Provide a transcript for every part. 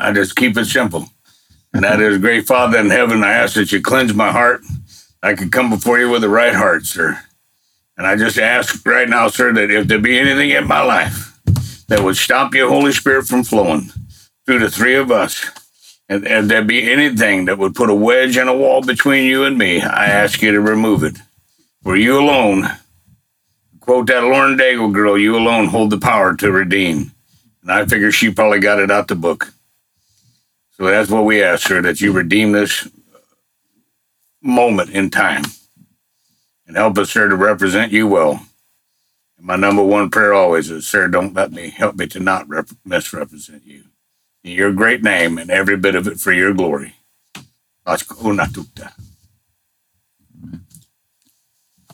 I just keep it simple. And that is, great Father in heaven, I ask that you cleanse my heart. I can come before you with the right heart, sir. And I just ask right now, sir, that if there be anything in my life that would stop your Holy Spirit from flowing through the three of us, and, and there be anything that would put a wedge and a wall between you and me, I ask you to remove it. For you alone, quote that Lauren Daigle girl, you alone hold the power to redeem. And I figure she probably got it out the book. So that's what we ask, sir, that you redeem this moment in time and help us, sir, to represent you well. And my number one prayer always is, sir, don't let me help me to not rep- misrepresent you. In your great name and every bit of it for your glory.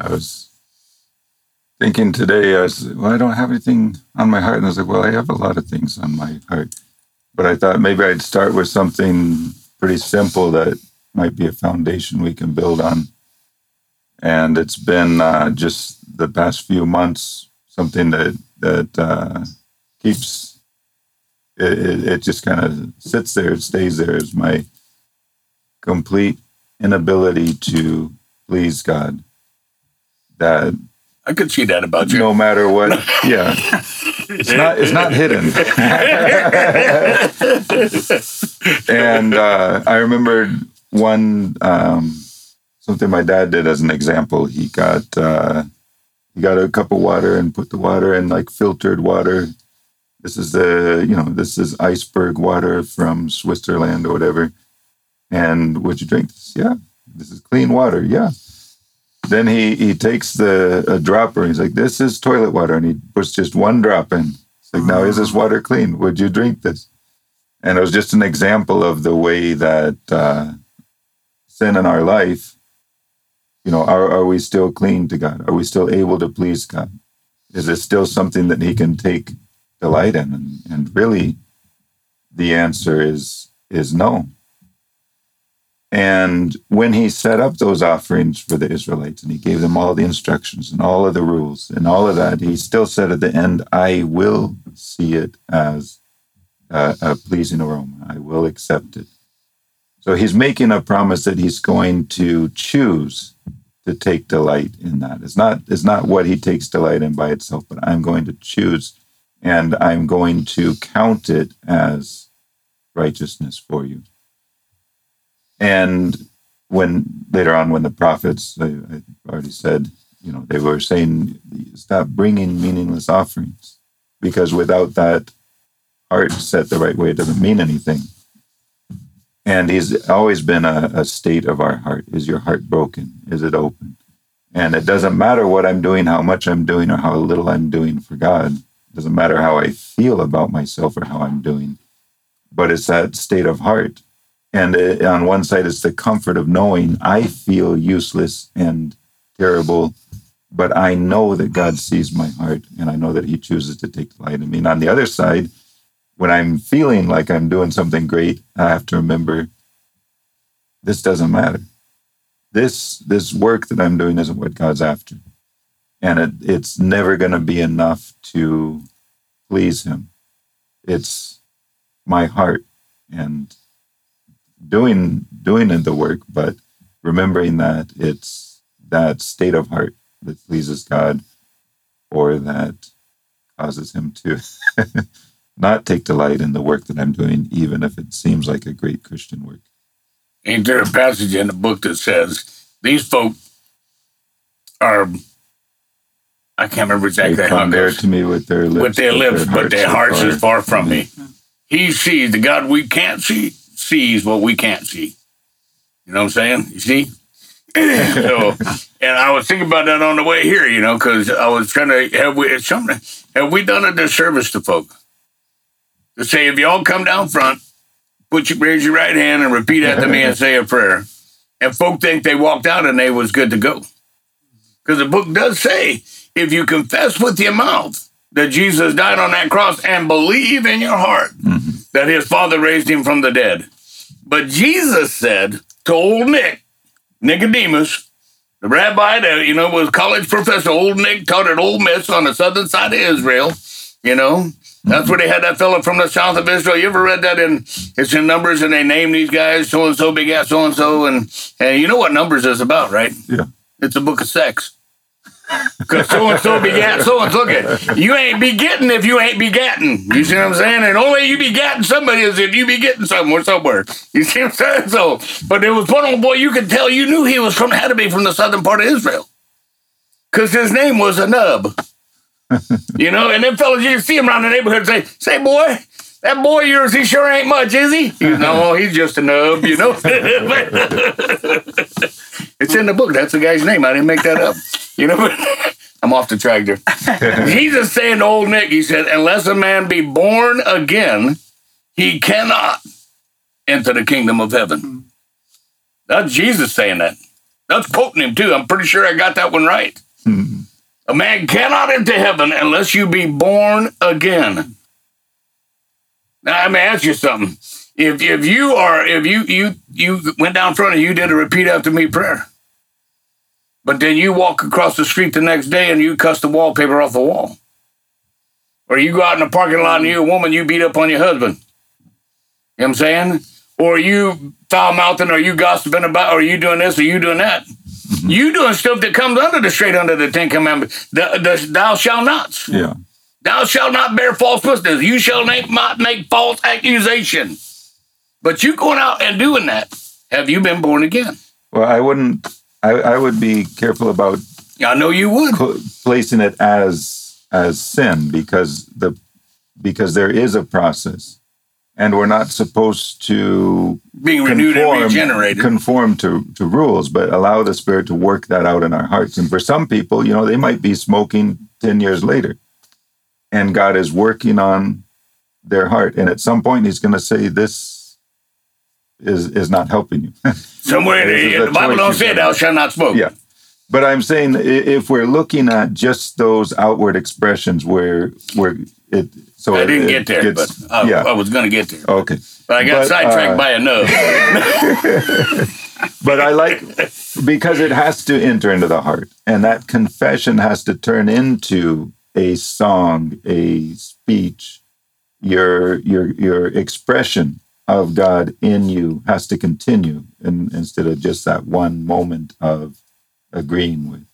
I was thinking today, I was, well, I don't have anything on my heart. And I was like, well, I have a lot of things on my heart. But I thought maybe I'd start with something pretty simple that might be a foundation we can build on and it's been uh, just the past few months something that that uh, keeps it, it, it just kind of sits there, it stays there. Is my complete inability to please God. That I could see that about you. No matter what, yeah, it's not it's not hidden. and uh, I remember one. Um, something my dad did as an example. He got uh, he got a cup of water and put the water in like filtered water. This is the you know this is iceberg water from Switzerland or whatever. And would you drink this? Yeah, this is clean water. Yeah. Then he he takes the a dropper. He's like, this is toilet water, and he puts just one drop in. It's like, now is this water clean? Would you drink this? And it was just an example of the way that uh, sin in our life you know, are, are we still clean to God? Are we still able to please God? Is it still something that He can take delight in? And, and really, the answer is is no. And when he set up those offerings for the Israelites and he gave them all the instructions and all of the rules and all of that, he still said at the end, I will see it as a, a pleasing aroma. I will accept it. So he's making a promise that he's going to choose to take delight in that. It's not it's not what he takes delight in by itself, but I'm going to choose and I'm going to count it as righteousness for you. And when later on, when the prophets, I, I already said, you know, they were saying, stop bringing meaningless offerings because without that heart set the right way, it doesn't mean anything. And he's always been a, a state of our heart. Is your heart broken? Is it open? And it doesn't matter what I'm doing, how much I'm doing, or how little I'm doing for God. It doesn't matter how I feel about myself or how I'm doing, but it's that state of heart. And it, on one side, it's the comfort of knowing I feel useless and terrible, but I know that God sees my heart and I know that He chooses to take delight in me. And on the other side, when I'm feeling like I'm doing something great, I have to remember this doesn't matter. This this work that I'm doing isn't what God's after. And it, it's never going to be enough to please him. It's my heart and doing doing the work, but remembering that it's that state of heart that pleases God or that causes him to not take delight in the work that I'm doing, even if it seems like a great Christian work. Ain't there a passage in the book that says these folk are I can't remember exactly they how there to me with their lips, with their lips, but their hearts is far from me. He sees the God we can't see sees what we can't see. You know what I'm saying? You see? so, and I was thinking about that on the way here, you know, because I was trying to have we something have we done a disservice to folk? To say if y'all come down front, put your raise your right hand and repeat after me and say a prayer, and folk think they walked out and they was good to go, because the book does say if you confess with your mouth that Jesus died on that cross and believe in your heart mm-hmm. That his father raised him from the dead. But Jesus said to old Nick, Nicodemus, the rabbi that, you know, was college professor, old Nick taught at Ole Miss on the southern side of Israel, you know, That's where they had that fellow from the south of Israel. You ever read that in it's in Numbers and they name these guys so and so big ass so and so and and you know what Numbers is about, right? Yeah. It's a book of sex. Because so and so begat so and so. At you ain't begetting if you ain't begatting. You see what I'm saying? And only you begatting somebody is if you be getting somewhere somewhere. You see what I'm saying? So, but there was one old boy you could tell you knew he was from had to be from the southern part of Israel. Because his name was a nub. you know, and them fellas you see him around the neighborhood say, say boy, that boy yours, he sure ain't much, is he? You know, oh, he's just a nub, you know. it's in the book. That's the guy's name. I didn't make that up. You know, I'm off the track there. Jesus saying to old Nick, he said, unless a man be born again, he cannot enter the kingdom of heaven. Hmm. That's Jesus saying that. That's quoting him too. I'm pretty sure I got that one right. Hmm. A man cannot enter heaven unless you be born again. Now, let me ask you something. If if you are if you you you went down front and you did a repeat after me prayer, but then you walk across the street the next day and you cuss the wallpaper off the wall, or you go out in the parking lot and you're a woman you beat up on your husband. You know what I'm saying? Or you foul mouthing, or you gossiping about, or you doing this, or you doing that. Mm-hmm. You doing stuff that comes under the straight under the Ten Commandments. The, the thou shalt nots. Yeah. Thou shalt not bear false witness. You shall not not make false accusation. But you going out and doing that. Have you been born again? Well, I wouldn't. I, I would be careful about I know you would. pl- placing it as as sin because the because there is a process, and we're not supposed to Being renewed and regenerated. conform to to rules, but allow the Spirit to work that out in our hearts. And for some people, you know, they might be smoking ten years later, and God is working on their heart, and at some point, He's going to say, "This is is not helping you." Somewhere in the Bible don't say thou shalt not smoke. Yeah. But I'm saying if we're looking at just those outward expressions where where it so I didn't it get there, gets- but I, yeah I was going to get there. okay But I got But, sidetracked uh, by a nub. but I like because it has to enter into the heart and that confession has to turn into a song a speech your your your expression of God in you has to continue and instead of just that one moment of agreeing with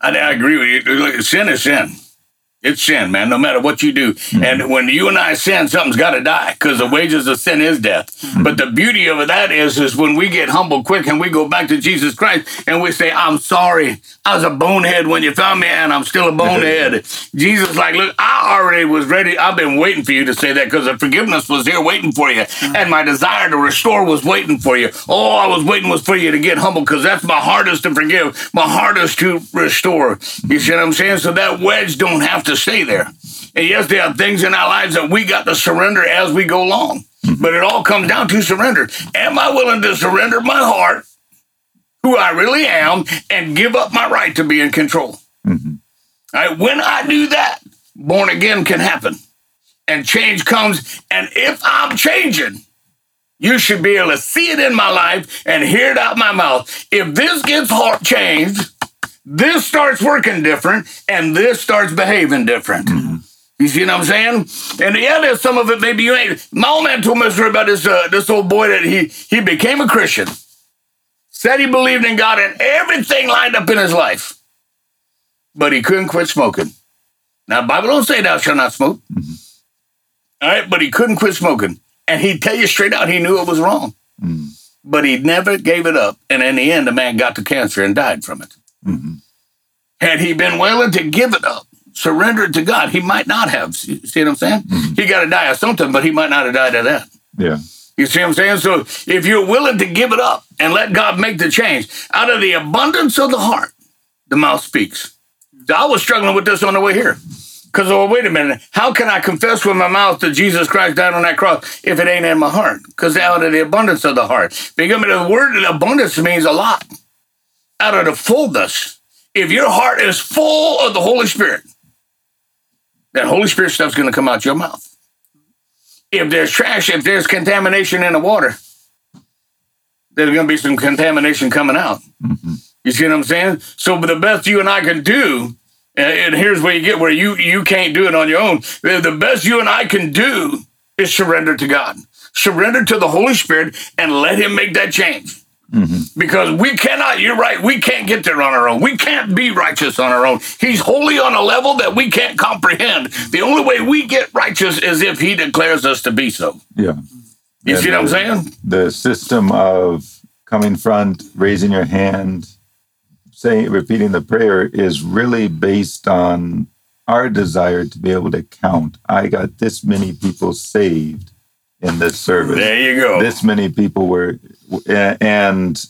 I, I agree with you. Sin is sin. It's sin, man, no matter what you do. Mm-hmm. And when you and I sin, something's got to die because the wages of sin is death. Mm-hmm. But the beauty of that is, is when we get humble quick and we go back to Jesus Christ and we say, I'm sorry. I was a bonehead when you found me and I'm still a bonehead. Jesus, like, look, I already was ready. I've been waiting for you to say that because the forgiveness was here waiting for you. And my desire to restore was waiting for you. All I was waiting was for you to get humble because that's my hardest to forgive, my hardest to restore. You see what I'm saying? So that wedge don't have to stay there. And yes, there are things in our lives that we got to surrender as we go along. But it all comes down to surrender. Am I willing to surrender my heart, who I really am, and give up my right to be in control? Mhm. All right, when I do that, born again can happen and change comes. And if I'm changing, you should be able to see it in my life and hear it out my mouth. If this gets heart changed, this starts working different and this starts behaving different. You see what I'm saying? And yeah, there's some of it maybe you ain't. My old man told me a story about this uh, this old boy that he he became a Christian, said he believed in God and everything lined up in his life, but he couldn't quit smoking. Now, the Bible don't say thou shalt not smoke. All right, but he couldn't quit smoking, and he'd tell you straight out he knew it was wrong, Mm. but he never gave it up. And in the end, the man got the cancer and died from it. Mhm. Had he been willing to give it up, surrender it to God, he might not have. See what I'm saying? He got to die of something, but he might not have died of that. yeah You see what I'm saying? So if you're willing to give it up and let God make the change, out of the abundance of the heart, the mouth speaks. I was struggling with this on the way here. Because, oh, wait a minute. How can I confess with my mouth that Jesus Christ died on that cross if it ain't in my heart? Because out of the abundance of the heart. Because the word abundance means a lot. Out of the fullness. If your heart is full of the Holy Spirit, that Holy Spirit stuff's going to come out your mouth if there's trash, if there's contamination in the water, there's going to be some contamination coming out. Mhm. You see what I'm saying? So, but the best you and I can do And, here's where you get where you you can't do it on your own. The best you and I can do is surrender to God, surrender to the Holy Spirit, and let Him make that change. Mm-hmm. Because we cannot, you're right, we can't get there on our own. We can't be righteous on our own. He's holy on a level that we can't comprehend. The only way we get righteous is if He declares us to be so. Yeah. You see what I'm saying? The system of coming front, raising your hand, saying, repeating the prayer is really based on our desire to be able to count. I got this many people saved in this service. There you go. This many people were, and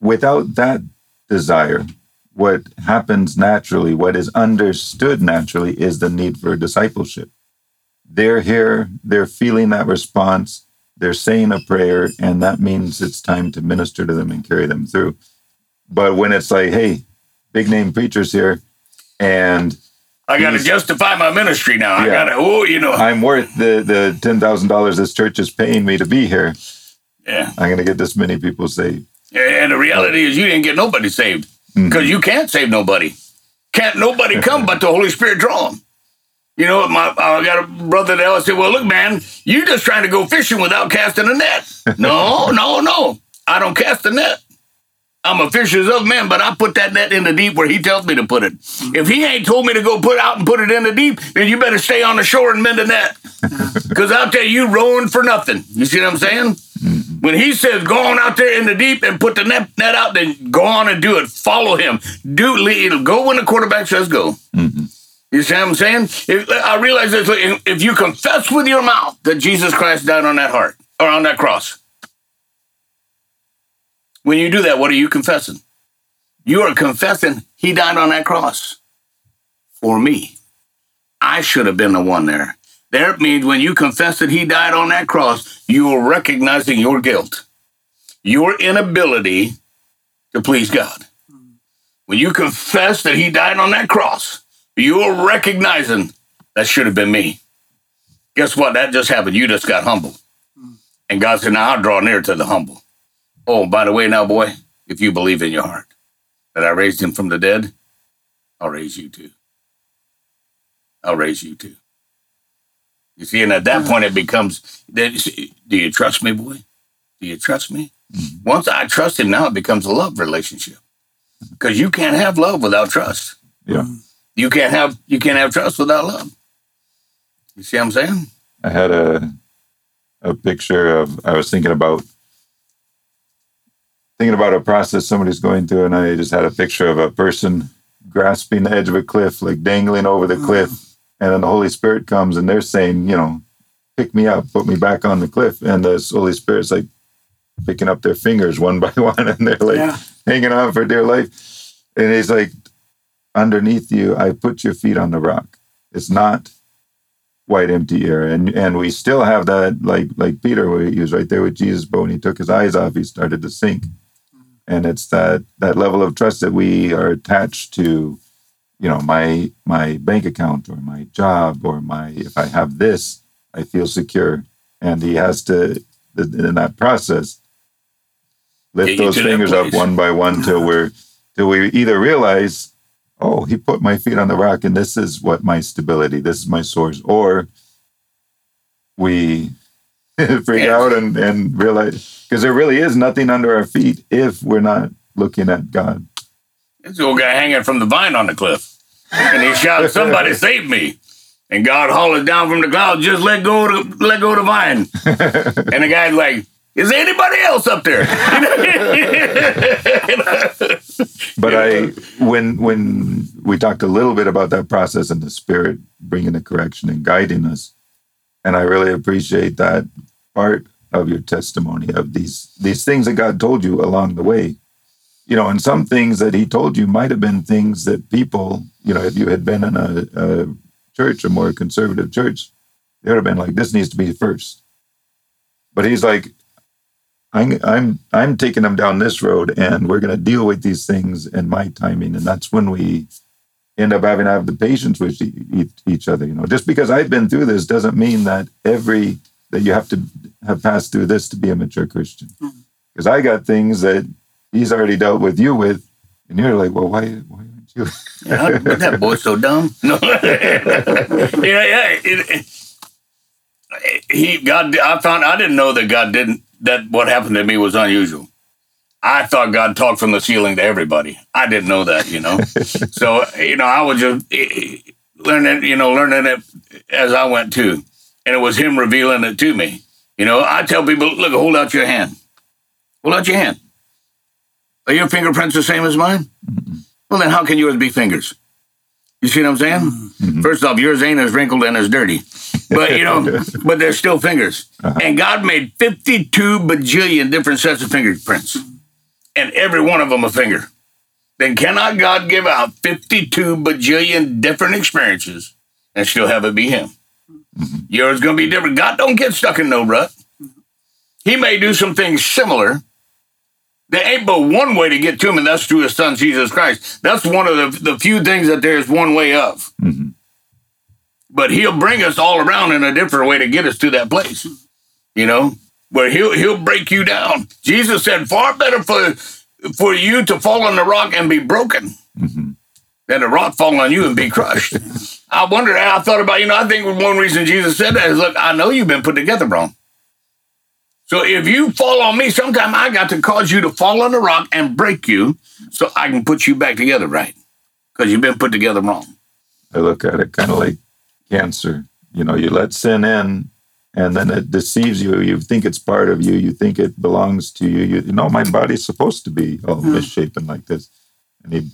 without that desire, what happens naturally, what is understood naturally, is the need for discipleship. They're here, they're feeling that response, they're saying a prayer, and that means it's time to minister to them and carry them through. But when it's like, hey, big name preachers here, and I got to justify my ministry now. I got to, oh, you know, I'm worth the the ten thousand dollars this church is paying me to be here, yeah. I'm gonna get this many people saved. And the reality is, you didn't get nobody saved because mm-hmm. you can't save nobody. Can't nobody come but the Holy Spirit draw them. You know, my I got a brother that always said, "Well, look, man, you just trying to go fishing without casting a net." No, no, no. I don't cast a net. I'm a fisher's of men, but I put that net in the deep where he tells me to put it. Mm-hmm. If he ain't told me to go put out and put it in the deep, then you better stay on the shore and mend a net. Mm-hmm. Because I'll tell you, rowing for nothing. You see what I'm saying? Mm-hmm. When he says go on out there in the deep and put the net, net out, then go on and do it. Follow him. Do it'll go when the quarterback says go. You see what I'm saying? If, I realize this. If you confess with your mouth that Jesus Christ died on that heart or on that cross, when you do that, what are you confessing? You are confessing he died on that cross for me. I should have been the one there. That means when you confess that he died on that cross, you are recognizing your guilt, your inability to please God. When you confess that he died on that cross, you're recognizing that should have been me. Guess what? That just happened. You just got humble. And God said, Now I'll draw near to the humble. Oh, by the way, now, boy, if you believe in your heart that I raised him from the dead, I'll raise you too. I'll raise you too. You see, and at that point, it becomes do you trust me, boy? Do you trust me? Mm-hmm. Once I trust him, now it becomes a love relationship because you can't have love without trust. Yeah. You can't have you can't have trust without love. You see what I'm saying? I had a a picture of I was thinking about thinking about a process somebody's going through and I just had a picture of a person grasping the edge of a cliff, like dangling over the cliff, and then the Holy Spirit comes and they're saying, you know, pick me up, put me back on the cliff. And the Holy Spirit's like picking up their fingers one by one and they're like Yeah. hanging on for dear life. And he's like, underneath you, I put your feet on the rock. It's not white empty air. And and we still have that like like Peter where he was right there with Jesus, but when he took his eyes off, he started to sink. And it's that that level of trust that we are attached to, you know, my my bank account or my job or my if I have this, I feel secure. And he has to in that process lift those fingers up one by one till we're till we either realize oh, he put my feet on the rock and this is what my stability, this is my source. Or we freak Yeah. out and, and realize, because there really is nothing under our feet if we're not looking at God. This old guy hanging from the vine on the cliff. And he shouted, Somebody save me. And God hollered down from the clouds, just let go of the, let go of the vine. and the guy's like, Is anybody else up there? But I, when when we talked a little bit about that process and the Spirit bringing the correction and guiding us, and I really appreciate that part of your testimony of these these things that God told you along the way. You know, and some things that He told you might have been things that people, you know, if you had been in a, a church, a more conservative church, they would have been like, "This needs to be first. But He's like, I'm I'm I'm taking them down this road, and we're going to deal with these things in my timing, and that's when we end up having to have the patience with each other. You know, just because I've been through this doesn't mean that every that you have to have passed through this to be a mature Christian. Mm-hmm. Because I got things that He's already dealt with you with, and you're like, well, why why aren't you? Yeah, but that boy's so dumb. No, yeah, yeah. It, it, he God. I found I didn't know that God didn't. That what happened to me was unusual. I thought God talked from the ceiling to everybody. I didn't know that, you know. so you know, I was just learning, you know, learning it as I went too, and it was Him revealing it to me. You know, I tell people, look, hold out your hand. Hold out your hand. Are your fingerprints the same as mine? Well, then how can yours be fingers? You see what I'm saying? Mm-hmm. First off, yours ain't as wrinkled and as dirty, but you know, but they're still fingers. Uh-huh. And God made 52 bajillion different sets of fingerprints, and every one of them a finger. Then cannot God give out 52 bajillion different experiences and still have it be Him? Yours gonna be different. God don't get stuck in no rut. He may do some things similar. There ain't but one way to get to him, and that's through his son Jesus Christ. That's one of the, the few things that there's one way of. Mhm. But he'll bring us all around in a different way to get us to that place. You know, where he'll he'll break you down. Jesus said, far better for for you to fall on the rock and be broken Mhm. than a rock fall on you and be crushed. I wonder, how I thought about, you know, I think one reason Jesus said that is look, I know you've been put together wrong. So if you fall on me, sometime I got to cause you to fall on the rock and break you so I can put you back together right. Because you've been put together wrong. I look at it kind of like cancer. You know, you let sin in and then it deceives you. You think it's part of you. You think it belongs to you. You, you know, my body's supposed to be all hmm. misshapen like this. And he,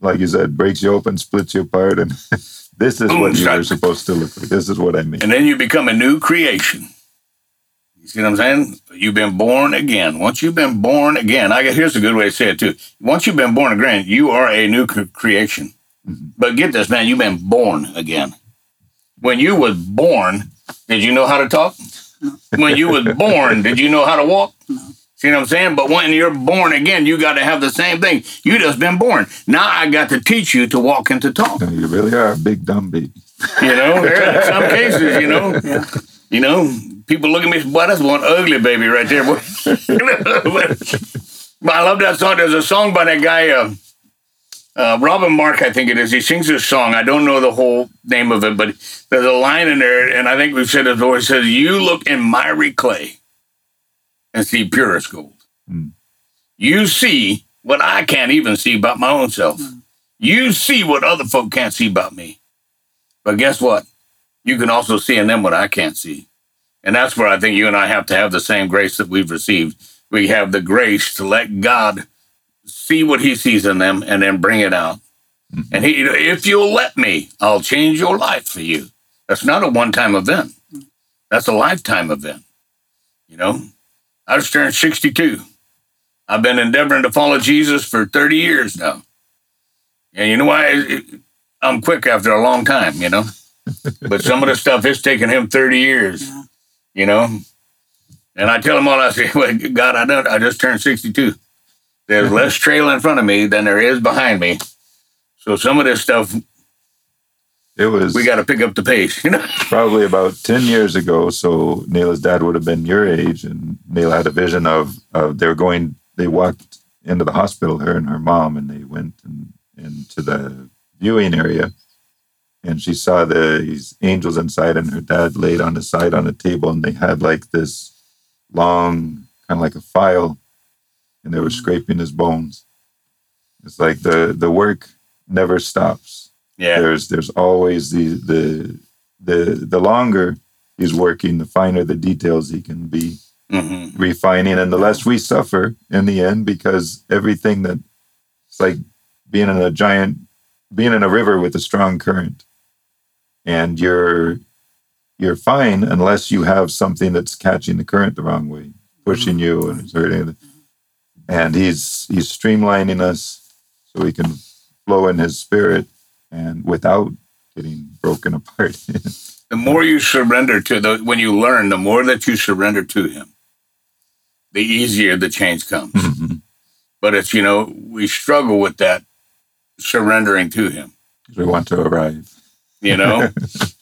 like you said, breaks you open, splits you apart. And this is Boom, what you were supposed to look like. This is what I mean. And then you become a new creation. You see what I'm saying? You've been born again. Once you've been born again, I guess here's a good way to say it too. Once you've been born again, you are a new cre- creation. Mm-hmm. But get this, man, you've been born again. When you was born, did you know how to talk? When you was born, did you know how to walk? See what I'm saying? But when you're born again, you got to have the same thing. You just been born. Now I got to teach you to walk and to talk. You really are a big dumb baby. You know, in some cases, you know, you know, people look at me, boy, that's one ugly baby right there. But, but I love that song. There's a song by that guy, uh, uh, Robin Mark, I think it is. He sings this song. I don't know the whole name of it, but there's a line in there, and I think we've said it before. It says, "You look in miry clay and see purest gold. Mm. You see what I can't even see about my own self. You see what other folk can't see about me." But guess what? You can also see in them what I can't see. And that's where I think you and I have to have the same grace that we've received. We have the grace to let God see what he sees in them and then bring it out. Mm-hmm. And he, if you'll let me, I'll change your life for you. That's not a one time event, that's a lifetime event. You know, I just turned 62. I've been endeavoring to follow Jesus for 30 years now. And you know why? I'm quick after a long time, you know. but some of the stuff it's taken him 30 years, you know. And I tell him all I say, well, God, I don't I just turned 62. There's less trail in front of me than there is behind me. So some of this stuff It was we got to pick up the pace, you know. probably about 10 years ago. So Naila's dad would have been your age, and Naila had a vision of, of they were going, they walked into the hospital, her and her mom, and they went and, into the viewing area. And she saw the, these angels inside, and her dad laid on the side on a table, and they had like this long, kind of like a file, and they were scraping his bones. It's like the the work never stops Yeah. there's there's always the the the the longer he's working, the finer the details he can be hmm refining, and the less we suffer in the end because everything that it's like being in a giant being in a river with a strong current, and you're you're fine unless you have something that's catching the current the wrong way, pushing you and it's hurting. And he's he's streamlining us so we can flow in his spirit and without getting broken apart. The more you surrender to the when you learn, the more that you surrender to him, the easier the change comes. Mhm. But it's you know, we struggle with that surrendering to him. we want to arrive. you know